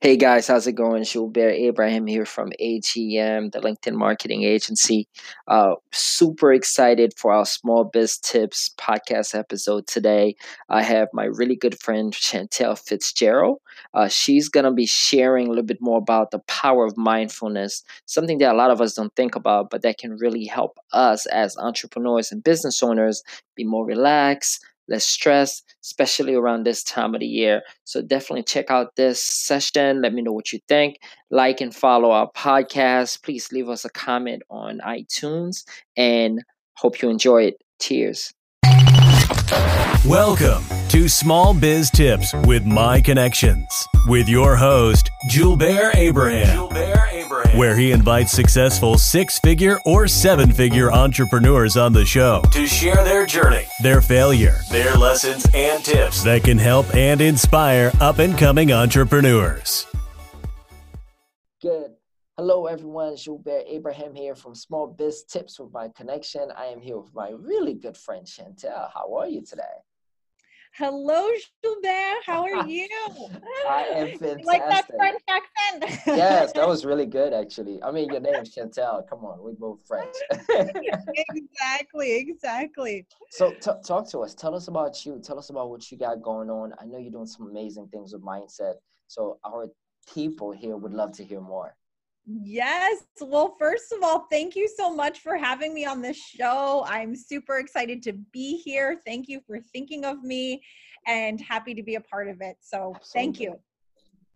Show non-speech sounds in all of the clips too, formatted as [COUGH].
Hey guys, how's it going? Julbert Abraham here from AGM, the LinkedIn marketing agency. Uh, super excited for our Small Biz Tips podcast episode today. I have my really good friend Chantelle Fitzgerald. Uh, she's going to be sharing a little bit more about the power of mindfulness, something that a lot of us don't think about, but that can really help us as entrepreneurs and business owners be more relaxed, less stress, especially around this time of the year. So definitely check out this session. Let me know what you think. Like and follow our podcast. Please leave us a comment on iTunes and hope you enjoy it. Cheers. Welcome to Small Biz Tips with My Connections with your host, Abraham, Abraham, where he invites successful six figure or seven figure entrepreneurs on the show to share their journey, their failure, their lessons, and tips that can help and inspire up and coming entrepreneurs. Good. Hello, everyone. Julbert Abraham here from Small Biz Tips with My Connection. I am here with my really good friend Chantelle. How are you today? Hello, Julbert. How are you? [LAUGHS] I am fantastic. Like that French accent? yes, that was really good, [LAUGHS] actually. I mean, your name is Chantelle. Come on, we both French. [LAUGHS] exactly, exactly. So, t- talk to us. Tell us about you. Tell us about what you got going on. I know you're doing some amazing things with mindset. So, our people here would love to hear more. Yes. Well, first of all, thank you so much for having me on the show. I'm super excited to be here. Thank you for thinking of me and happy to be a part of it. So, Absolutely. thank you.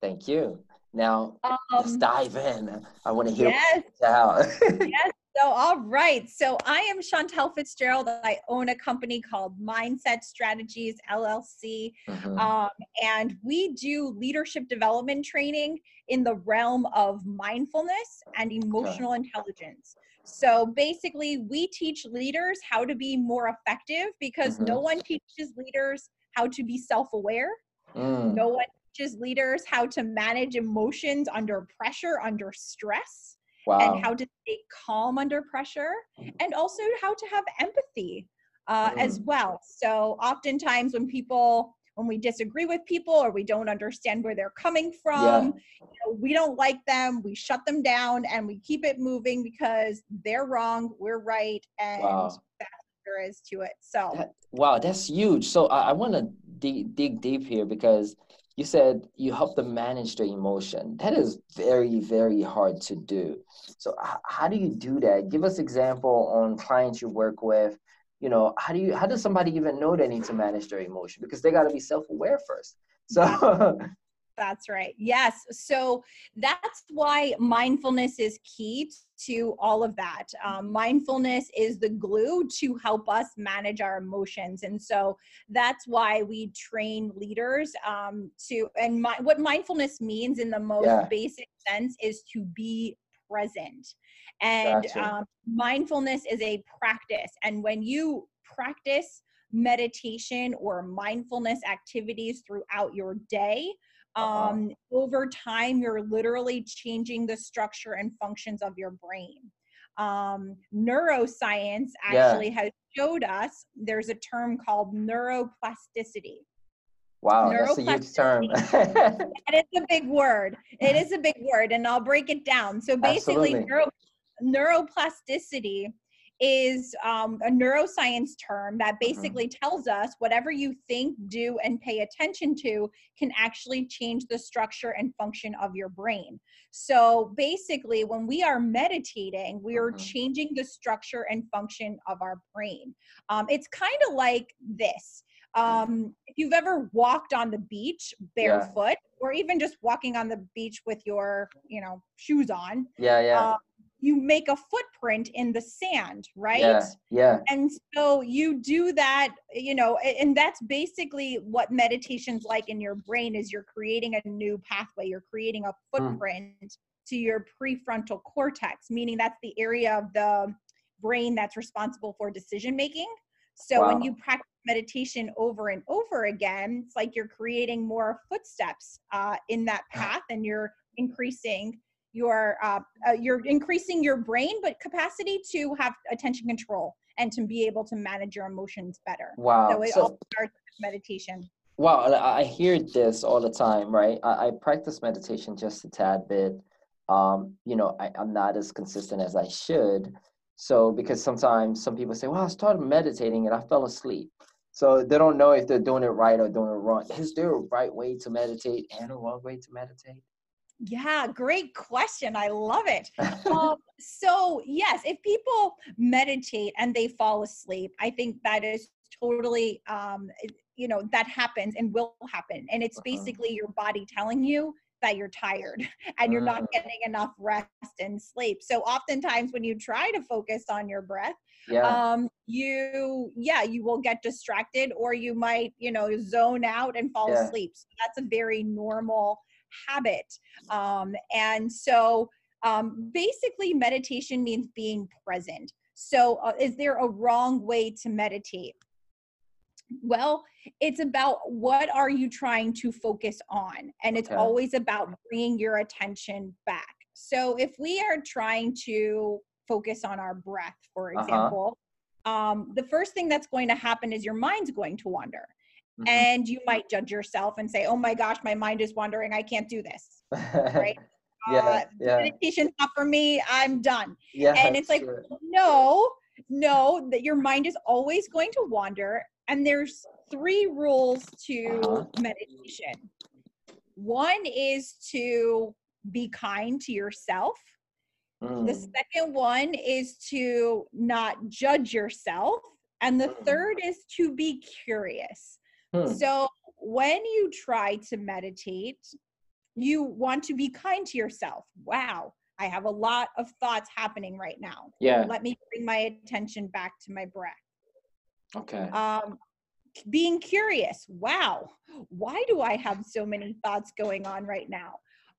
Thank you. Now, um, let's dive in. I want to hear yes. [LAUGHS] yes. So, all right. So, I am Chantelle Fitzgerald. I own a company called Mindset Strategies LLC. Mm-hmm. Um, and we do leadership development training in the realm of mindfulness and emotional okay. intelligence. So, basically, we teach leaders how to be more effective because mm-hmm. no one teaches leaders how to be self aware. Mm. No one teaches leaders how to manage emotions under pressure, under stress wow. and how to stay calm under pressure and also how to have empathy uh, mm. as well so oftentimes when people when we disagree with people or we don't understand where they're coming from yeah. you know, we don't like them we shut them down and we keep it moving because they're wrong we're right and wow. that's there is to it so that, wow that's huge so i, I want to dig, dig deep here because you said you help them manage their emotion. That is very very hard to do. So how do you do that? Give us example on clients you work with. You know how do you how does somebody even know they need to manage their emotion? Because they got to be self-aware first. So [LAUGHS] That's right. Yes. So that's why mindfulness is key to all of that. Um, mindfulness is the glue to help us manage our emotions. And so that's why we train leaders um, to, and my, what mindfulness means in the most yeah. basic sense is to be present. And gotcha. um, mindfulness is a practice. And when you practice meditation or mindfulness activities throughout your day, uh-huh. um, over time you're literally changing the structure and functions of your brain um, neuroscience actually yeah. has showed us there's a term called neuroplasticity Wow, that's a huge term. and it [LAUGHS] is a big word. It is a big word, and I'll break it down. So basically, neuro, neuroplasticity is um, a neuroscience term that mm-hmm. basically mm-hmm. tells us whatever you think, do, and pay attention to can actually change the structure and function of your brain. So basically, when we are meditating, we are mm-hmm. changing the structure and function of our brain. Um, it's kind of like this. Um, if you've ever walked on the beach barefoot, yeah. or even just walking on the beach with your, you know, shoes on, yeah, yeah. Uh, you make a footprint in the sand, right? Yeah, yeah. And so you do that, you know, and that's basically what meditation's like in your brain is you're creating a new pathway, you're creating a hmm. footprint mm. to your prefrontal cortex, meaning that's the area of the brain that's responsible for decision making. So wow. when you practice meditation over and over again, it's like you're creating more footsteps uh, in that path and you're increasing your uh, uh, you're increasing your brain but capacity to have attention control and to be able to manage your emotions better wow so it so, all starts with meditation Well, I hear this all the time, right? I, I practice meditation just a tad bit. Um, you know, I, I'm not as consistent as I should. So, because sometimes some people say, well, I started meditating and I fell asleep. So they don't know if they're doing it right or doing it wrong. Is there a right way to meditate and a wrong way to meditate? Yeah, great question. I love it. [LAUGHS] um, so, yes, if people meditate and they fall asleep, I think that is totally um, you know that happens and will happen and it's uh-huh. basically your body telling you that you're tired [LAUGHS] and you're not uh. getting enough rest and sleep so oftentimes when you try to focus on your breath yeah. um you yeah you will get distracted or you might you know zone out and fall yeah. asleep so that's a very normal habit um and so um basically meditation means being present so uh, is there a wrong way to meditate well, it's about what are you trying to focus on? And it's okay. always about bringing your attention back. So if we are trying to focus on our breath, for uh-huh. example, uh-huh. um, the first thing that's going to happen is your mind's going to wander. Mm-hmm. And you might judge yourself and say, oh my gosh, my mind is wandering. I can't do this. right. [LAUGHS] yeah, uh, yeah. meditation's not for me. I'm done. Yeah, and it's like, sure. no, no, that your mind is always going to wander and there's three rules to uh-huh. meditation. One is to be kind to yourself. Mm. The second one is to not judge yourself. And the mm. third is to be curious. Mm. So when you try to meditate, you want to be kind to yourself. Wow, I have a lot of thoughts happening right now. Yeah. Let me bring my attention back to my breath. Okay. Um, being curious. Wow, why do I have so many thoughts going on right now?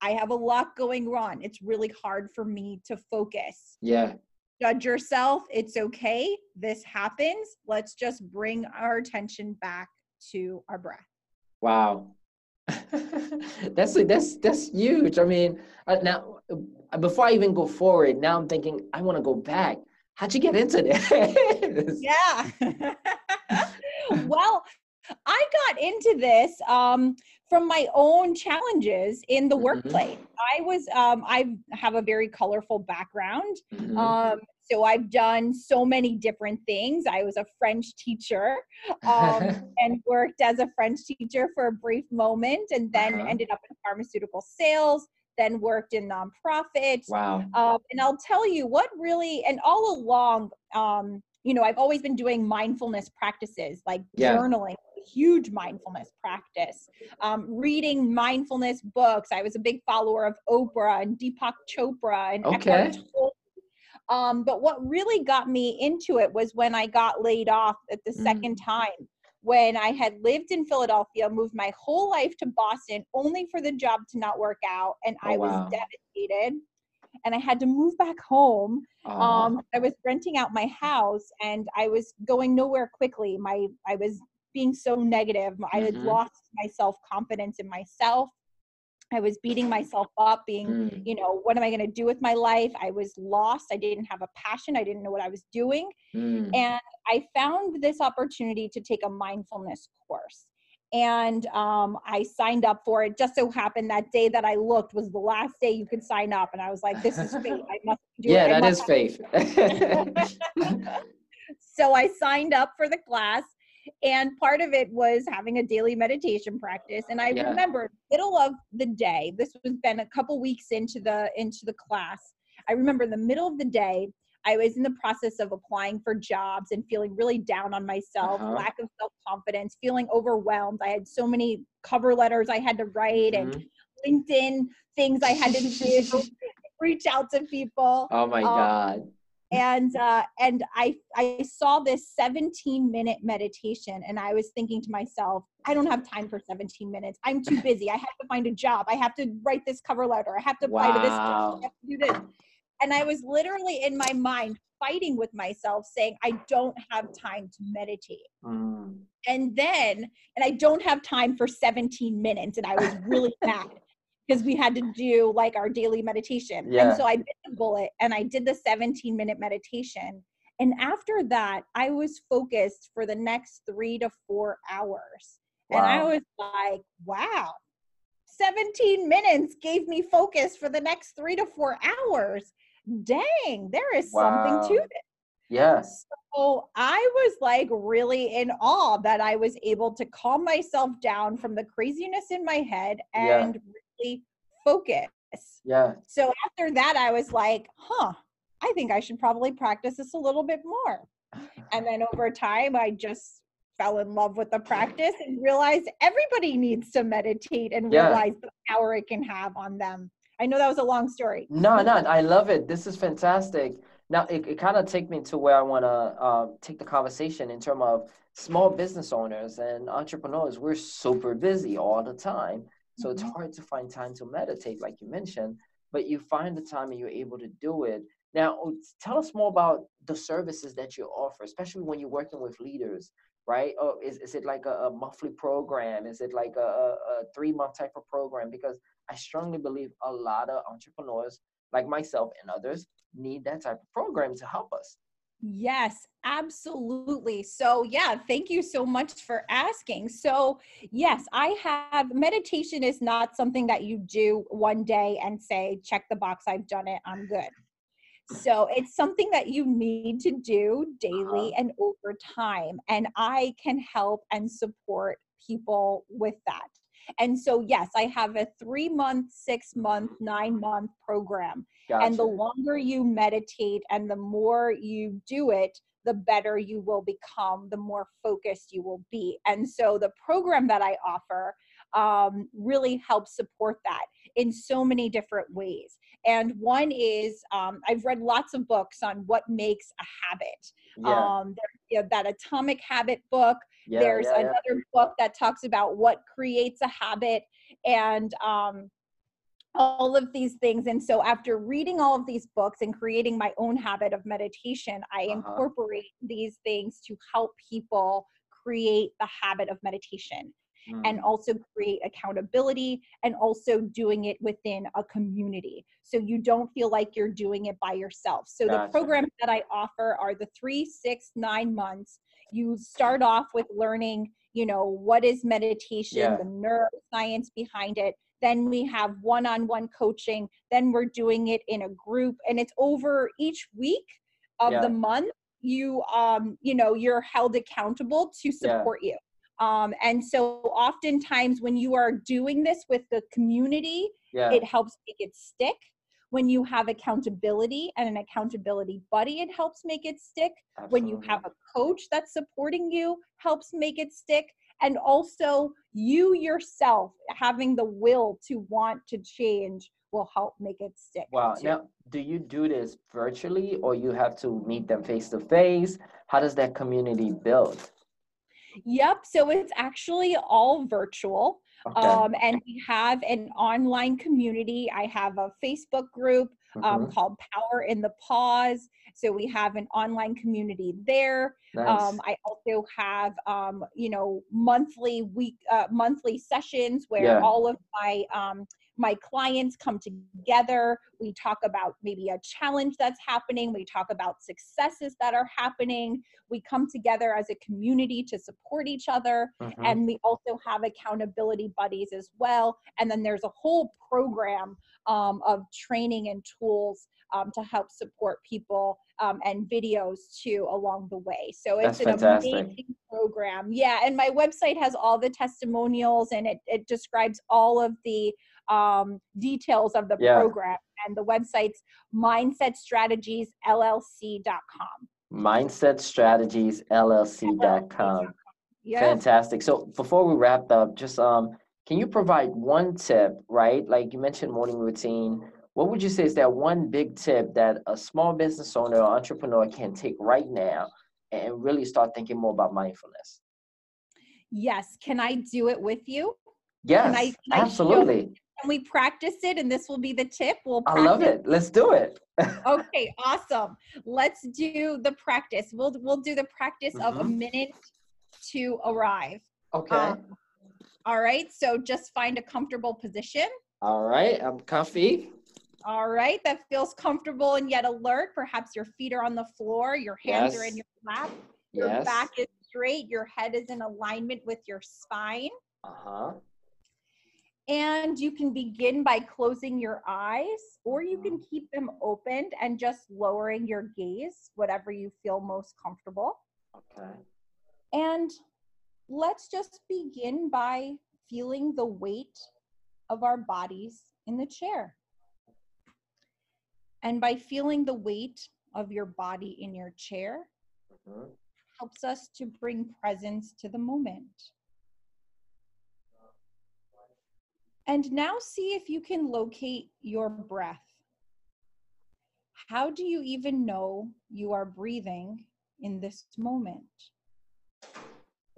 I have a lot going on. It's really hard for me to focus. Yeah. Judge yourself. It's okay. This happens. Let's just bring our attention back to our breath. Wow. [LAUGHS] that's that's that's huge. I mean, uh, now before I even go forward, now I'm thinking I want to go back how'd you get into this? [LAUGHS] Yeah. [LAUGHS] well, I got into this um, from my own challenges in the mm-hmm. workplace. I was, um, I have a very colorful background. Mm-hmm. Um, so I've done so many different things. I was a French teacher um, [LAUGHS] and worked as a French teacher for a brief moment and then uh-huh. ended up in pharmaceutical sales then worked in nonprofits. Wow. Um, and I'll tell you what really, and all along, um, you know, I've always been doing mindfulness practices like yeah. journaling, huge mindfulness practice, um, reading mindfulness books. I was a big follower of Oprah and Deepak Chopra and okay. Um, but what really got me into it was when I got laid off at the mm. second time when I had lived in Philadelphia, moved my whole life to Boston only for the job to not work out. And oh, I was wow. devastated. And I had to move back home. Um, I was renting out my house and I was going nowhere quickly. My I was being so negative. I had mm-hmm. lost my self confidence in myself. I was beating myself up, being, mm. you know, what am I going to do with my life? I was lost. I didn't have a passion. I didn't know what I was doing. Mm. And I found this opportunity to take a mindfulness course. And um, I signed up for it. Just so happened that day that I looked was the last day you could sign up. And I was like, this is fate. [LAUGHS] I must do yeah, it. Yeah, that is faith. [LAUGHS] [LAUGHS] so I signed up for the class and part of it was having a daily meditation practice and i yeah. remember middle of the day this was been a couple weeks into the into the class i remember in the middle of the day i was in the process of applying for jobs and feeling really down on myself uh-huh. lack of self-confidence feeling overwhelmed i had so many cover letters i had to write mm-hmm. and linkedin things i had to do [LAUGHS] reach out to people oh my um, god and uh, and I I saw this 17 minute meditation, and I was thinking to myself, I don't have time for 17 minutes. I'm too busy. I have to find a job. I have to write this cover letter. I have to apply wow. to this. I have to do this. And I was literally in my mind fighting with myself, saying, I don't have time to meditate. Mm. And then, and I don't have time for 17 minutes, and I was really mad because we had to do like our daily meditation. Yeah. And so I bit the bullet and I did the 17 minute meditation. And after that, I was focused for the next three to four hours. Wow. And I was like, wow, 17 minutes gave me focus for the next three to four hours. Dang, there is wow. something to it. Yes. So I was like really in awe that I was able to calm myself down from the craziness in my head and yeah. Really focus. Yeah. So after that, I was like, huh, I think I should probably practice this a little bit more. And then over time, I just fell in love with the practice and realized everybody needs to meditate and yeah. realize the power it can have on them. I know that was a long story. No, no, I love it. This is fantastic. Now, it, it kind of take me to where I want to uh, take the conversation in terms of small business owners and entrepreneurs. We're super busy all the time. So it's mm-hmm. hard to find time to meditate, like you mentioned, but you find the time and you're able to do it. Now, tell us more about the services that you offer, especially when you're working with leaders right? Or oh, is, is it like a, a monthly program? Is it like a, a, a three month type of program? Because I strongly believe a lot of entrepreneurs, like myself and others, need that type of program to help us. Yes, absolutely. So, yeah, thank you so much for asking. So, yes, I have meditation is not something that you do one day and say, check the box, I've done it, I'm good. So it's something that you need to do daily uh-huh. and over time. And I can help and support people with that. And so, yes, I have a three month, six month, nine month program. Gotcha. And the longer you meditate and the more you do it, the better you will become, the more focused you will be. And so, the program that I offer um, really helps support that in so many different ways. And one is um, I've read lots of books on what makes a habit. Yeah. Um, there, you know, that Atomic Habit book. Yeah, There's yeah, another book that talks about what creates a habit and um, all of these things. And so, after reading all of these books and creating my own habit of meditation, I uh-huh. incorporate these things to help people create the habit of meditation mm. and also create accountability and also doing it within a community. So you don't feel like you're doing it by yourself. So gotcha. the programs that I offer are the three, six, nine months. You start off with learning, you know, what is meditation, yeah. the neuroscience behind it. Then we have one on one coaching. Then we're doing it in a group, and it's over each week of yeah. the month you um you know you're held accountable to support yeah. you um, and so oftentimes when you are doing this with the community, yeah. it helps make it stick. When you have accountability and an accountability buddy, it helps make it stick. Absolutely. When you have a coach that's supporting you, helps make it stick. And also, you yourself having the will to want to change will help make it stick. Wow. Too. Now, do you do this virtually or you have to meet them face to face? How does that community build? Yep. So it's actually all virtual. Okay. Um, and we have an online community. I have a Facebook group um, mm-hmm. called Power in the Pause. So we have an online community there. Nice. Um, I also have, um, you know, monthly week, uh, monthly sessions where yeah. all of my um, my clients come together. We talk about maybe a challenge that's happening. We talk about successes that are happening. We come together as a community to support each other. Mm-hmm. And we also have accountability buddies as well. And then there's a whole program um, of training and tools um, to help support people um, and videos too along the way. So it's That's an fantastic. amazing program. Yeah, and my website has all the testimonials and it, it describes all of the um, details of the yeah. program. And the website's mindsetstrategiesllc.com. Mindsetstrategiesllc.com. Yeah. Fantastic. So before we wrap up, just um, can you provide one tip, right? Like you mentioned morning routine. What would you say is that one big tip that a small business owner or entrepreneur can take right now and really start thinking more about mindfulness? Yes. Can I do it with you? Yes, can I, can absolutely. Can we practice it and this will be the tip? We'll I love it. Let's do it. [LAUGHS] okay, awesome. Let's do the practice. We'll we'll do the practice mm-hmm. of a mm-hmm. minute to arrive. Okay. Um, all right. So just find a comfortable position. All right. I'm comfy. All right. That feels comfortable and yet alert. Perhaps your feet are on the floor, your hands yes. are in your lap, your yes. back is straight. Your head is in alignment with your spine. Uh huh. And you can begin by closing your eyes, or you can keep them opened and just lowering your gaze, whatever you feel most comfortable. Okay. And let's just begin by feeling the weight of our bodies in the chair. And by feeling the weight of your body in your chair, Mhm. helps us to bring presence to the moment. And now see if you can locate your breath. How do you even know you are breathing in this moment?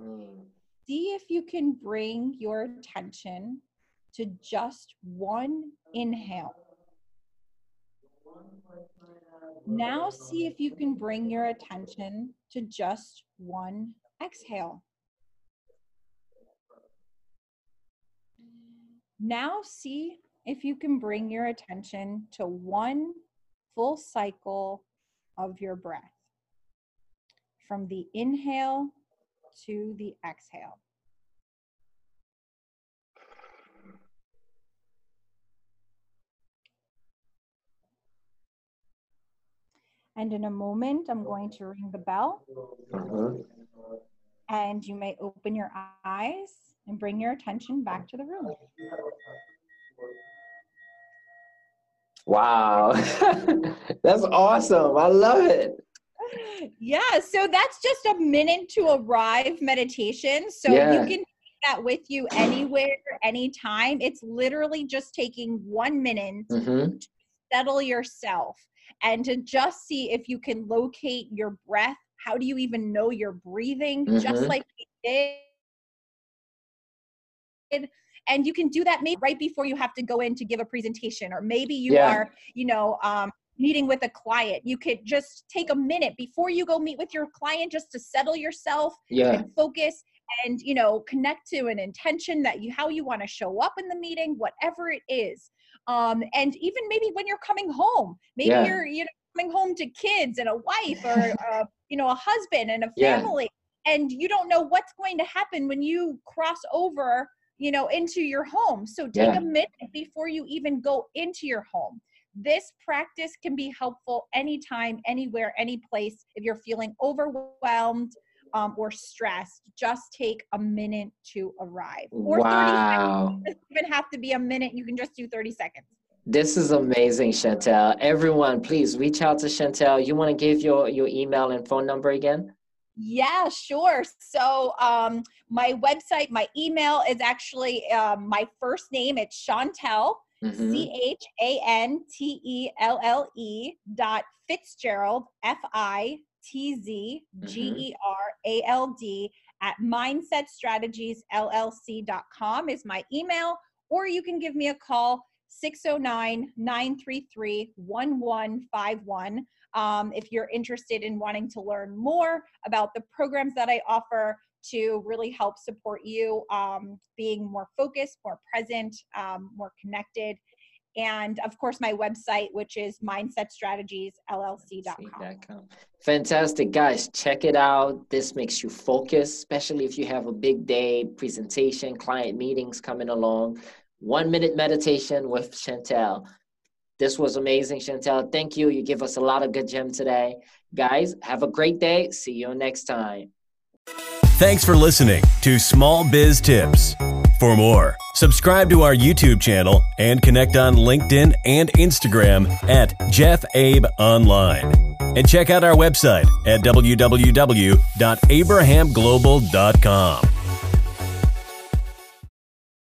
Mm. See if you can bring your attention to just one inhale. Now, see if you can bring your attention to just one exhale. Now, see if you can bring your attention to one full cycle of your breath from the inhale to the exhale. And in a moment, I'm going to ring the bell, Mhm. and you may open your eyes and bring your attention back to the room. Wow. [LAUGHS] That's awesome. I love it. Yeah, so that's just a minute to arrive meditation. So Yeah. you can take that with you anywhere, anytime. It's literally just taking one minute hmm settle yourself and to just see if you can locate your breath. How do you even know you're breathing? Just Mhm. like we did. And you can do that maybe right before you have to go in to give a presentation, or maybe you Yeah. are, you know, um, meeting with a client. You could just take a minute before you go meet with your client just to settle yourself Yeah. and focus and you know connect to an intention that you how you want to show up in the meeting whatever it is um and even maybe when you're coming home maybe Yeah. you're you know coming home to kids and a wife or [LAUGHS] uh, you know a husband and a family and you don't know what's going to happen when you cross over you know into your home so take Yeah. a minute before you even go into your home this practice can be helpful anytime anywhere any place if you're feeling overwhelmed um, or stressed, just take a minute to arrive. Or 30 Wow. seconds. It doesn't even have to be a minute. You can just do 30 seconds. This is amazing, Chantelle. Everyone, please reach out to Chantelle. You want to give your, your email and phone number again? Yeah, sure. So um, my website, my email is actually um, my first name. It's Chantelle, Mhm. C H A N T E L L E dot Fitzgerald, F I T Z G E R A L D at mindsetstrategiesllc.com is my email, or you can give me a call 609 933 1151 um, if you're interested in wanting to learn more about the programs that I offer to really help support you um, being more focused, more present, um, more connected. And of course, my website, which is mindsetstrategiesllc.com. com. Fantastic, guys. Check it out. This makes you focus, especially if you have a big day, presentation, client meetings coming along. One minute meditation with Chantelle. This was amazing, Chantelle. Thank you. You give us a lot of good gem today. Guys, have a great day. See you next time. Thanks for listening to Small Biz Tips. For more, subscribe to our YouTube channel and connect on LinkedIn and Instagram at Jeff Abe Online. And check out our website at www.abrahamglobal.com.